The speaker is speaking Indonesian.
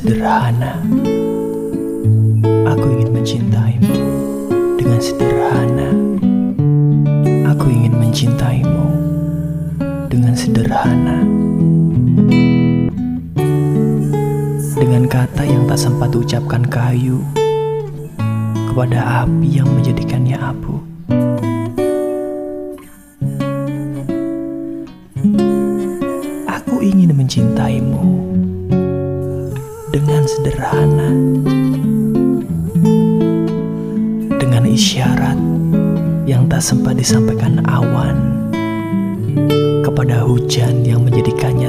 sederhana, aku ingin mencintaimu. Dengan sederhana, aku ingin mencintaimu. Dengan sederhana, dengan kata yang tak sempat ucapkan kayu kepada api yang menjadikannya abu. Ingin mencintaimu dengan sederhana, dengan isyarat yang tak sempat disampaikan awan kepada hujan yang menjadikannya